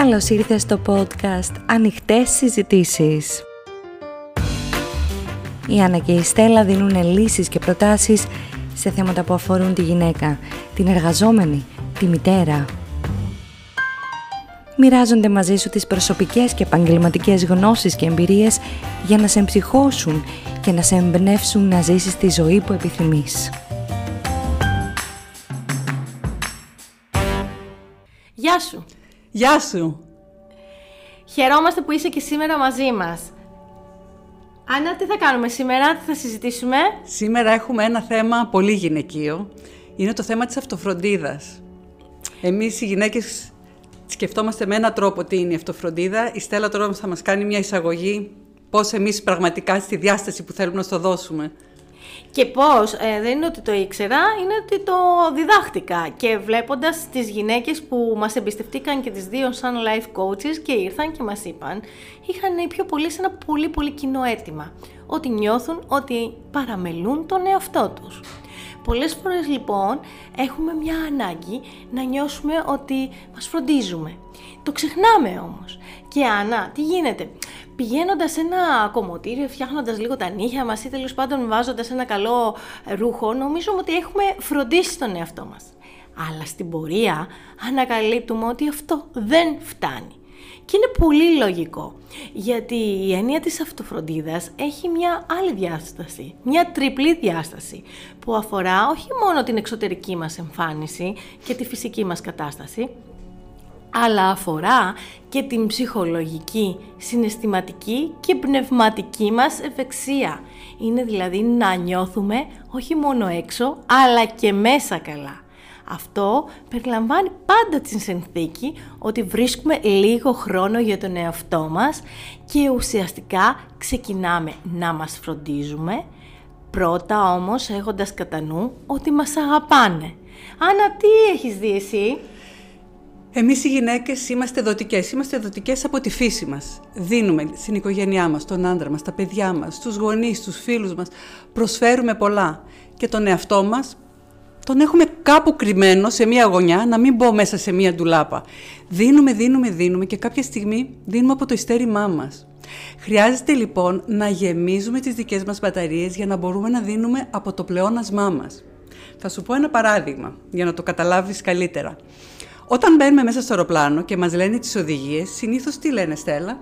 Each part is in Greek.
Καλώς ήρθες στο podcast Ανοιχτές Συζητήσεις. Η Άννα και η Στέλλα δίνουν λύσεις και προτάσεις σε θέματα που αφορούν τη γυναίκα, την εργαζόμενη, τη μητέρα. Μοιράζονται μαζί σου τις προσωπικές και επαγγελματικές γνώσεις και εμπειρίες για να σε εμψυχώσουν και να σε εμπνεύσουν να ζήσεις τη ζωή που επιθυμείς. Γεια σου! Γεια σου! Χαιρόμαστε που είσαι και σήμερα μαζί μας. Άννα, τι θα κάνουμε σήμερα, τι θα συζητήσουμε; Σήμερα έχουμε ένα θέμα πολύ γυναικείο. Είναι το θέμα της αυτοφροντίδας. Εμείς οι γυναίκες σκεφτόμαστε με έναν τρόπο τι είναι η αυτοφροντίδα. Η Στέλλα τώρα θα μας κάνει μια εισαγωγή πώς εμείς πραγματικά στη διάσταση που θέλουμε να στο δώσουμε. Και πώς, ε, δεν είναι ότι το ήξερα, είναι ότι το διδάχτηκα. Και βλέποντας τις γυναίκες που μας εμπιστευτήκαν και τις δύο σαν life coaches και ήρθαν και μας είπαν, είχαν οι πιο πολύ σε ένα πολύ πολύ κοινό αίτημα. Ότι νιώθουν ότι παραμελούν τον εαυτό τους. Πολλές φορές λοιπόν έχουμε μια ανάγκη να νιώσουμε ότι μας φροντίζουμε. Το ξεχνάμε όμως. Και Άννα, τι γίνεται; Πηγαίνοντας σε ένα κομμωτήριο, φτιάχνοντας λίγο τα νύχια μας ή τέλος πάντων βάζοντας ένα καλό ρούχο, νομίζουμε ότι έχουμε φροντίσει τον εαυτό μας. Αλλά στην πορεία ανακαλύπτουμε ότι αυτό δεν φτάνει. Και είναι πολύ λογικό, γιατί η έννοια της αυτοφροντίδας έχει μια άλλη διάσταση, μια τριπλή διάσταση, που αφορά όχι μόνο την εξωτερική μας εμφάνιση και τη φυσική μας κατάσταση, αλλά αφορά και την ψυχολογική, συναισθηματική και πνευματική μας ευεξία. Είναι δηλαδή να νιώθουμε όχι μόνο έξω, αλλά και μέσα καλά. Αυτό περιλαμβάνει πάντα την συνθήκη ότι βρίσκουμε λίγο χρόνο για τον εαυτό μας και ουσιαστικά ξεκινάμε να μας φροντίζουμε, πρώτα όμως έχοντας κατά νου ότι μας αγαπάνε. Άννα, τι έχεις δει εσύ; Εμείς οι γυναίκες είμαστε δοτικές. Είμαστε δοτικές από τη φύση μας. Δίνουμε στην οικογένειά μας, τον άντρα μας, τα παιδιά μας, στους γονείς, στους φίλους μας. Προσφέρουμε πολλά. Και τον εαυτό μας τον έχουμε κάπου κρυμμένο σε μία γωνιά, να μην μπω μέσα σε μία ντουλάπα. Δίνουμε, δίνουμε, δίνουμε και κάποια στιγμή δίνουμε από το ιστέρημά μας. Χρειάζεται λοιπόν να γεμίζουμε τις δικές μας μπαταρίες για να μπορούμε να δίνουμε από το πλεόνασμά μας. Θα σου πω ένα παράδειγμα για να το καταλάβεις καλύτερα. Όταν μπαίνουμε μέσα στο αεροπλάνο και μας λένε τις οδηγίες, συνήθως τι λένε Στέλλα,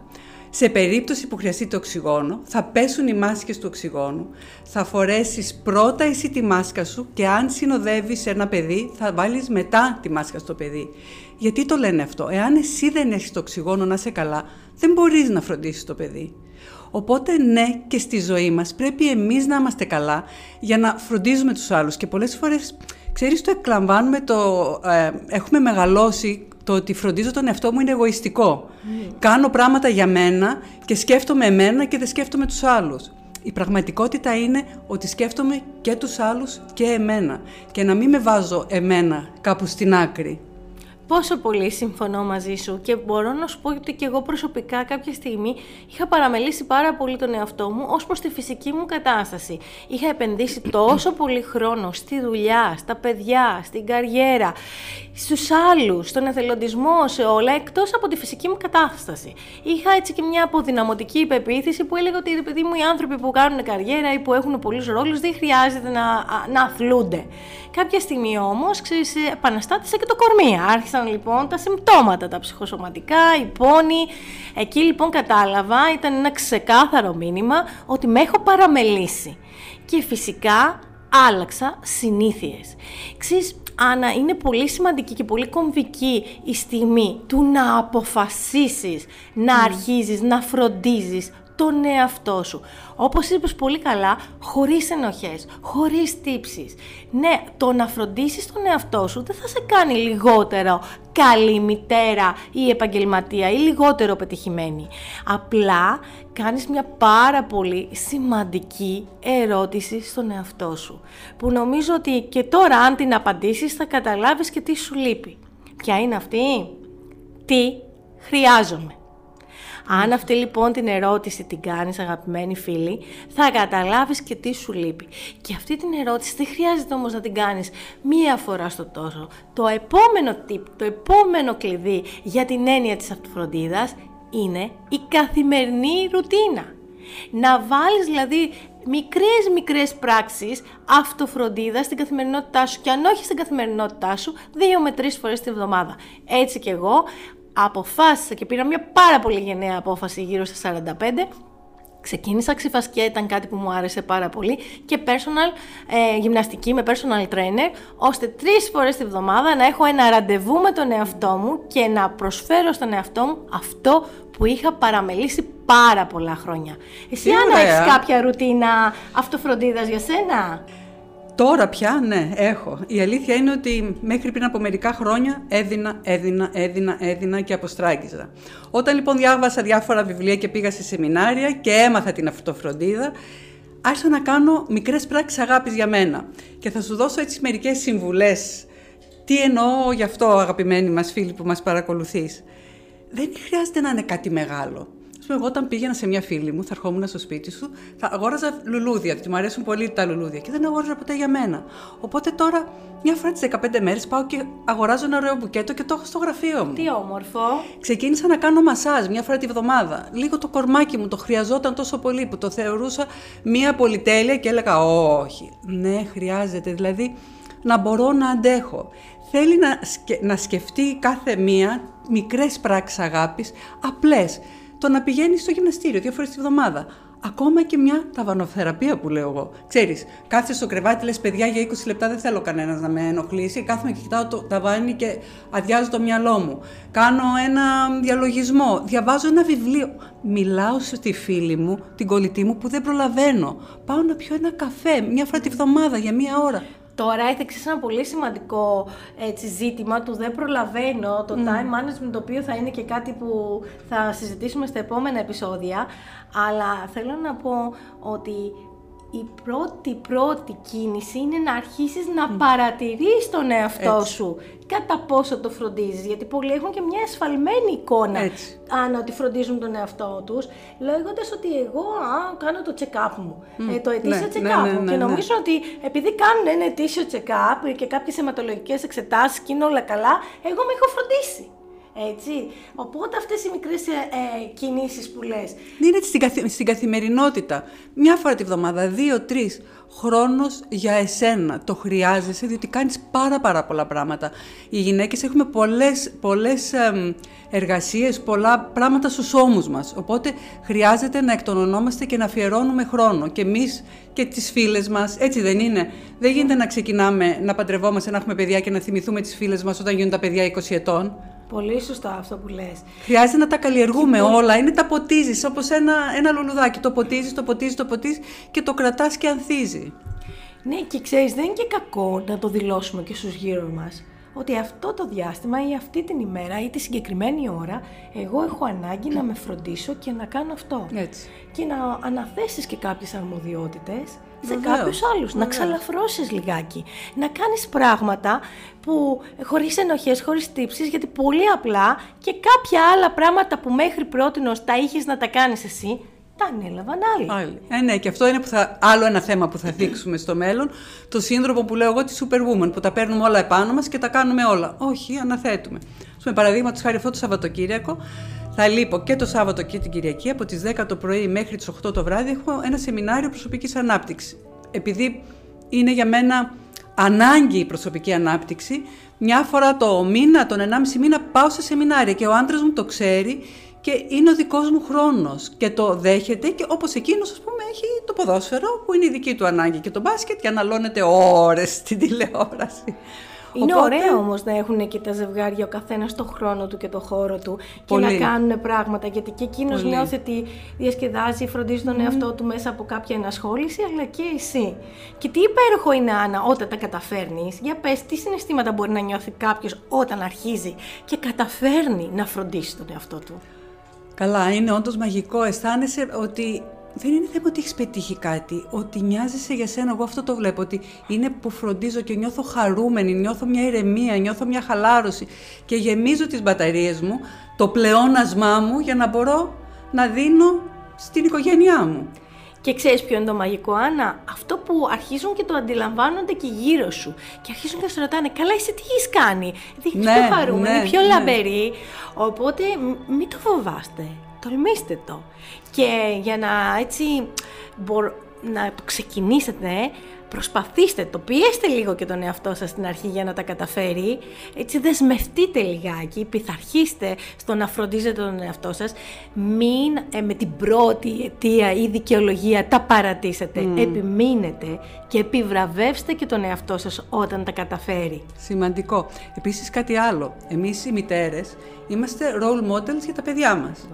σε περίπτωση που χρειαστεί το οξυγόνο, θα πέσουν οι μάσκες του οξυγόνου, θα φορέσεις πρώτα εσύ τη μάσκα σου και αν συνοδεύεις ένα παιδί θα βάλεις μετά τη μάσκα στο παιδί. Γιατί το λένε αυτό, εάν εσύ δεν έχεις το οξυγόνο να είσαι καλά, δεν μπορείς να φροντίσεις το παιδί. Οπότε ναι και στη ζωή μας πρέπει εμείς να είμαστε καλά για να φροντίζουμε τους άλλους και πολλές φορές Ξέρεις, το εκλαμβάνουμε, το, ε, έχουμε μεγαλώσει το ότι φροντίζω τον εαυτό μου είναι εγωιστικό. Mm. Κάνω πράγματα για μένα και σκέφτομαι εμένα και δεν σκέφτομαι τους άλλους. Η πραγματικότητα είναι ότι σκέφτομαι και τους άλλους και εμένα και να μην με βάζω εμένα κάπου στην άκρη. Πόσο πολύ συμφωνώ μαζί σου και μπορώ να σου πω ότι και εγώ προσωπικά κάποια στιγμή είχα παραμελήσει πάρα πολύ τον εαυτό μου ως προς τη φυσική μου κατάσταση. Είχα επενδύσει τόσο πολύ χρόνο στη δουλειά, στα παιδιά, στην καριέρα, στους άλλους, στον εθελοντισμό, σε όλα, εκτός από τη φυσική μου κατάσταση. Είχα έτσι και μια αποδυναμωτική υπεποίθηση που έλεγα ότι παιδί μου οι άνθρωποι που κάνουν καριέρα ή που έχουν πολλούς ρόλους δεν χρειάζεται να, να αθλούνται. Κάποια στιγμή όμως, ξέρεις, επαναστάτησα και το κορμί. Άρχισαν λοιπόν τα συμπτώματα, τα ψυχοσωματικά, η πόνη. Εκεί λοιπόν κατάλαβα, ήταν ένα ξεκάθαρο μήνυμα ότι με έχω παραμελήσει. Και φυσικά άλλαξα συνήθειες. Ξέρεις, Άννα, είναι πολύ σημαντική και πολύ κομβική η στιγμή του να αποφασίσεις, να αρχίζεις, να φροντίζεις τον εαυτό σου. Όπως είπες πολύ καλά, χωρίς ενοχές, χωρίς τύψεις. Ναι, το να φροντίσεις τον εαυτό σου δεν θα σε κάνει λιγότερο καλή μητέρα ή επαγγελματία ή λιγότερο πετυχημένη. Απλά κάνεις μια πάρα πολύ σημαντική ερώτηση στον εαυτό σου. Που νομίζω ότι και τώρα αν την απαντήσεις θα καταλάβεις και τι σου λείπει. Ποια είναι αυτή; Τι χρειάζομαι; Αν αυτή λοιπόν την ερώτηση την κάνεις αγαπημένη φίλη, θα καταλάβεις και τι σου λείπει. Και αυτή την ερώτηση δεν χρειάζεται όμως να την κάνεις μία φορά στο τόσο. Το επόμενο tip, το επόμενο κλειδί για την έννοια της αυτοφροντίδας είναι η καθημερινή ρουτίνα. Να βάλεις δηλαδή μικρές μικρές πράξεις αυτοφροντίδας στην καθημερινότητά σου και αν όχι στην καθημερινότητά σου, δύο με τρεις φορές την εβδομάδα. Έτσι και εγώ αποφάσισα και πήρα μια πάρα πολύ γενναία απόφαση γύρω στα 45 Ξεκίνησα ξυφασκιά, ήταν κάτι που μου άρεσε πάρα πολύ. Και personal, ε, γυμναστική με personal trainer, ώστε τρεις φορές τη βδομάδα να έχω ένα ραντεβού με τον εαυτό μου και να προσφέρω στον εαυτό μου αυτό που είχα παραμελήσει πάρα πολλά χρόνια. Εσύ, Άννα, έχεις κάποια ρουτίνα αυτοφροντίδας για σένα; Τώρα πια, ναι, έχω. Η αλήθεια είναι ότι μέχρι πριν από μερικά χρόνια έδινα, έδινα, έδινα, έδινα και αποστράγγιζα. Όταν λοιπόν διάβασα διάφορα βιβλία και πήγα σε σεμινάρια και έμαθα την αυτοφροντίδα, άρχισα να κάνω μικρές πράξεις αγάπης για μένα. Και θα σου δώσω έτσι μερικές συμβουλές. Τι εννοώ γι' αυτό αγαπημένοι μας φίλοι που μας παρακολουθείς. Δεν χρειάζεται να είναι κάτι μεγάλο πούμε, εγώ όταν πήγαινα σε μια φίλη μου, θα ερχόμουν στο σπίτι σου, θα αγόραζα λουλούδια, γιατί μου αρέσουν πολύ τα λουλούδια και δεν αγόραζα ποτέ για μένα. Οπότε τώρα, μια φορά τις 15 μέρες πάω και αγοράζω ένα ωραίο μπουκέτο και το έχω στο γραφείο μου. Τι όμορφο. Ξεκίνησα να κάνω μασάζ μια φορά τη βδομάδα. Λίγο το κορμάκι μου το χρειαζόταν τόσο πολύ που το θεωρούσα μια πολυτέλεια και έλεγα Όχι. Ναι, χρειάζεται. Δηλαδή να μπορώ να αντέχω. Θέλει να, να σκεφτεί κάθε μία μικρές πράξεις αγάπης, απλές το να πηγαίνεις στο γυμναστήριο δύο φορές τη βδομάδα. Ακόμα και μια ταβανοθεραπεία που λέω εγώ. Ξέρεις, κάθεσαι στο κρεβάτι, λες παιδιά για 20 λεπτά δεν θέλω κανένας να με ενοχλήσει. Κάθομαι και κοιτάω το ταβάνι και αδειάζω το μυαλό μου. Κάνω ένα διαλογισμό. Διαβάζω ένα βιβλίο. Μιλάω στη φίλη μου, την κολλητή μου που δεν προλαβαίνω. Πάω να πιω ένα καφέ μια φορά τη βδομάδα για μία ώρα. Τώρα έθεξες ένα πολύ σημαντικό έτσι, ζήτημα του δεν προλαβαίνω, το time management το οποίο θα είναι και κάτι που θα συζητήσουμε στα επόμενα επεισόδια, αλλά θέλω να πω ότι η πρώτη πρώτη κίνηση είναι να αρχίσεις να παρατηρείς τον εαυτό σου κατά πόσο το φροντίζεις γιατί πολλοί έχουν και μια ασφαλμένη εικόνα αν ότι φροντίζουν τον εαυτό τους λέγοντας ότι εγώ α, κάνω το check-up μου, ε, το ετήσιο ναι, check-up ναι, μου. ναι, και νομίζω ότι επειδή κάνουν ένα ετήσιο check-up και κάποιες αιματολογικές εξετάσεις και είναι όλα καλά, εγώ με έχω φροντίσει. Έτσι. Οπότε αυτές οι μικρές ε, ε, κινήσεις που λες. Είναι στην, στην καθημερινότητα. Μια φορά τη βδομάδα, δύο, τρεις. Χρόνος για εσένα. Το χρειάζεσαι διότι κάνεις πάρα πάρα πολλά πράγματα. Οι γυναίκες έχουμε πολλές, πολλές ε, εργασίες, πολλά πράγματα στους ώμους μας. Οπότε χρειάζεται να εκτονωνόμαστε και να αφιερώνουμε χρόνο. Και εμείς και τις φίλες μας, έτσι δεν είναι; Δεν γίνεται να ξεκινάμε να παντρευόμαστε, να έχουμε παιδιά και να θυμηθούμε τις φίλες μας όταν γίνουν τα παιδιά 20 ετών. Πολύ σωστά αυτό που λες. Χρειάζεται να τα καλλιεργούμε όλα. Είναι τα ποτίζεις, όπως ένα, ένα λουλουδάκι. Το ποτίζεις, το ποτίζεις, το ποτίζεις και το κρατάς και ανθίζει. Ναι, και ξέρεις, δεν είναι και κακό να το δηλώσουμε και στους γύρω μας ότι αυτό το διάστημα ή αυτή την ημέρα ή τη συγκεκριμένη ώρα εγώ έχω ανάγκη να με φροντίσω και να κάνω αυτό. Έτσι. Και να αναθέσεις και κάποιες αρμοδιότητες σε κάποιους άλλους, να ξαλαφρώσεις λιγάκι, να κάνεις πράγματα που χωρίς ενοχές, χωρίς τύψεις, γιατί πολύ απλά και κάποια άλλα πράγματα που μέχρι πρώτη τα είχες να τα κάνεις εσύ, τα ανέλαβαν άλλοι. Ε, ναι, και αυτό είναι που θα, άλλο ένα θέμα που θα δείξουμε στο μέλλον. Το σύνδρομο που λέω εγώ της Superwoman, που τα παίρνουμε όλα επάνω μας και τα κάνουμε όλα. Όχι, αναθέτουμε. Με παραδείγματος χάρη αυτό το Σαββατοκύριακο, θα λείπω και το Σάββατο και την Κυριακή από τις 10 το πρωί μέχρι τις 8 το βράδυ. Έχω ένα σεμινάριο προσωπικής ανάπτυξης. Επειδή είναι για μένα ανάγκη η προσωπική ανάπτυξη, μια φορά το μήνα, τον 1,5 μήνα πάω σε σεμινάρια και ο άντρας μου το ξέρει και είναι ο δικός μου χρόνος και το δέχεται και όπως εκείνος ας πούμε έχει το ποδόσφαιρο που είναι η δική του ανάγκη και το μπάσκετ και αναλώνεται ώρες στην τηλεόραση. Είναι Οπότε... ωραίο όμως να έχουν και τα ζευγάρια ο καθένας το χρόνο του και το χώρο του και να κάνουν πράγματα. Γιατί και εκείνος νιώθει ότι διασκεδάζει, φροντίζει τον εαυτό του μέσα από κάποια ενασχόληση, αλλά και εσύ. Και τι υπέροχο είναι, Άννα, όταν τα καταφέρνεις. Για πες, τι συναισθήματα μπορεί να νιώθει κάποιος όταν αρχίζει και καταφέρνει να φροντίσει τον εαυτό του; Καλά, είναι όντως μαγικό. Αισθάνεσαι ότι δεν είναι θέμα ότι έχεις πετύχει κάτι, ότι νοιάζεσαι για σένα. Εγώ αυτό το βλέπω, ότι είναι που φροντίζω και νιώθω χαρούμενη, νιώθω μια ηρεμία, νιώθω μια χαλάρωση και γεμίζω τις μπαταρίες μου, το πλεόνασμά μου για να μπορώ να δίνω στην οικογένειά μου. Και ξέρεις ποιο είναι το μαγικό, Άννα; Αυτό που αρχίζουν και το αντιλαμβάνονται και γύρω σου. Και αρχίζουν και σε ρωτάνε, Καλά, εσύ τι έχεις κάνει; Δείχνει Ναι, πιο χαρούμενη, ναι, πιο ναι. λαμπερή. Οπότε μ- μην το φοβάστε. Τολμήστε το. Και για να έτσι μπορ- να το ξεκινήσετε, προσπαθήστε το, πιέστε λίγο και τον εαυτό σας στην αρχή για να τα καταφέρει, έτσι δεσμευτείτε λιγάκι, πειθαρχήστε στο να φροντίζετε τον εαυτό σας, μην ε, με την πρώτη αιτία ή δικαιολογία τα παρατήσετε, επιμείνετε και επιβραβεύστε και τον εαυτό σας όταν τα καταφέρει. Σημαντικό. Επίσης κάτι άλλο. Εμείς οι μητέρες είμαστε role models για τα παιδιά μας.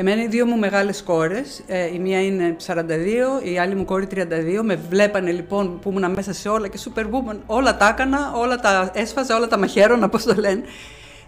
Εμένα οι δύο μου μεγάλες κόρες, ε, η μία είναι 42, η άλλη μου κόρη 32, με βλέπανε λοιπόν που ήμουν μέσα σε όλα και superwoman, όλα τα έκανα, όλα τα έσφαζα, όλα τα μαχαίρωνα, πώς το λένε.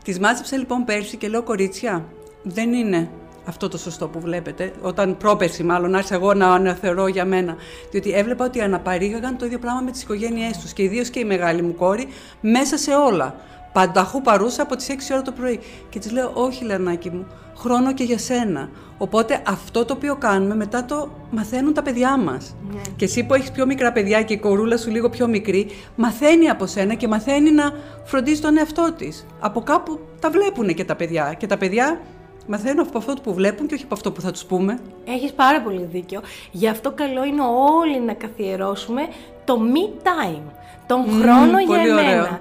Τις μάζεψα λοιπόν πέρσι και λέω κορίτσια, δεν είναι αυτό το σωστό που βλέπετε, όταν πρόπερσι μάλλον άρχισα εγώ να αναθεωρώ για μένα, διότι έβλεπα ότι αναπαρήγαγαν το ίδιο πράγμα με τις οικογένειές τους και ιδίως και η μεγάλη μου κόρη μέσα σε όλα. Πανταχού παρούσα από τις 6 ώρα το πρωί. Και της λέω, όχι Λερνάκη μου, χρόνο και για σένα. Οπότε αυτό το οποίο κάνουμε μετά το μαθαίνουν τα παιδιά μας. Και εσύ που έχεις πιο μικρά παιδιά και η κορούλα σου λίγο πιο μικρή, μαθαίνει από σένα και μαθαίνει να φροντίζει τον εαυτό της. Από κάπου τα βλέπουν και τα παιδιά. Και τα παιδιά μαθαίνουν από αυτό που βλέπουν και όχι από αυτό που θα τους πούμε. Έχεις πάρα πολύ δίκιο. Γι' αυτό καλό είναι όλοι να καθιερώσουμε το me time. Τον χρόνο για πολύ εμένα. ωραίο.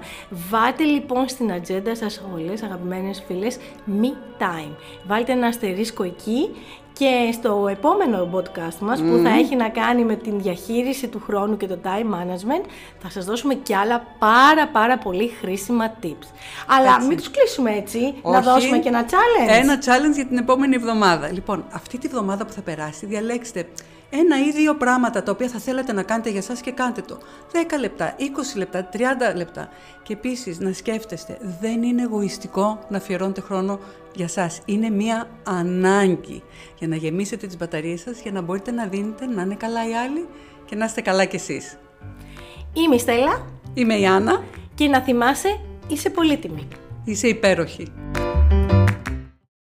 Βάλτε λοιπόν στην ατζέντα σας όλες, αγαπημένες φίλες, me time. Βάλτε ένα αστερίσκο εκεί και στο επόμενο podcast μας που θα έχει να κάνει με την διαχείριση του χρόνου και το time management θα σας δώσουμε και άλλα πάρα πάρα πολύ χρήσιμα tips. Αλλά Έτσι. μην τους κλείσουμε έτσι, να Όχι. δώσουμε και ένα challenge. Ένα challenge για την επόμενη εβδομάδα. Λοιπόν, αυτή τη βδομάδα που θα περάσει, διαλέξτε ένα ή δύο πράγματα τα οποία θα θέλατε να κάνετε για σας και κάντε το. 10 λεπτά, 20 λεπτά, 30 λεπτά. Και επίσης να σκέφτεστε, δεν είναι εγωιστικό να αφιερώνετε χρόνο για σας. Είναι μία ανάγκη για να γεμίσετε τις μπαταρίες σας, για να μπορείτε να δίνετε, να είναι καλά οι άλλοι και να είστε καλά κι εσείς. Είμαι η Στέλλα Είμαι η Άννα, και να θυμάσαι είσαι πολύτιμη. είσαι υπέροχη.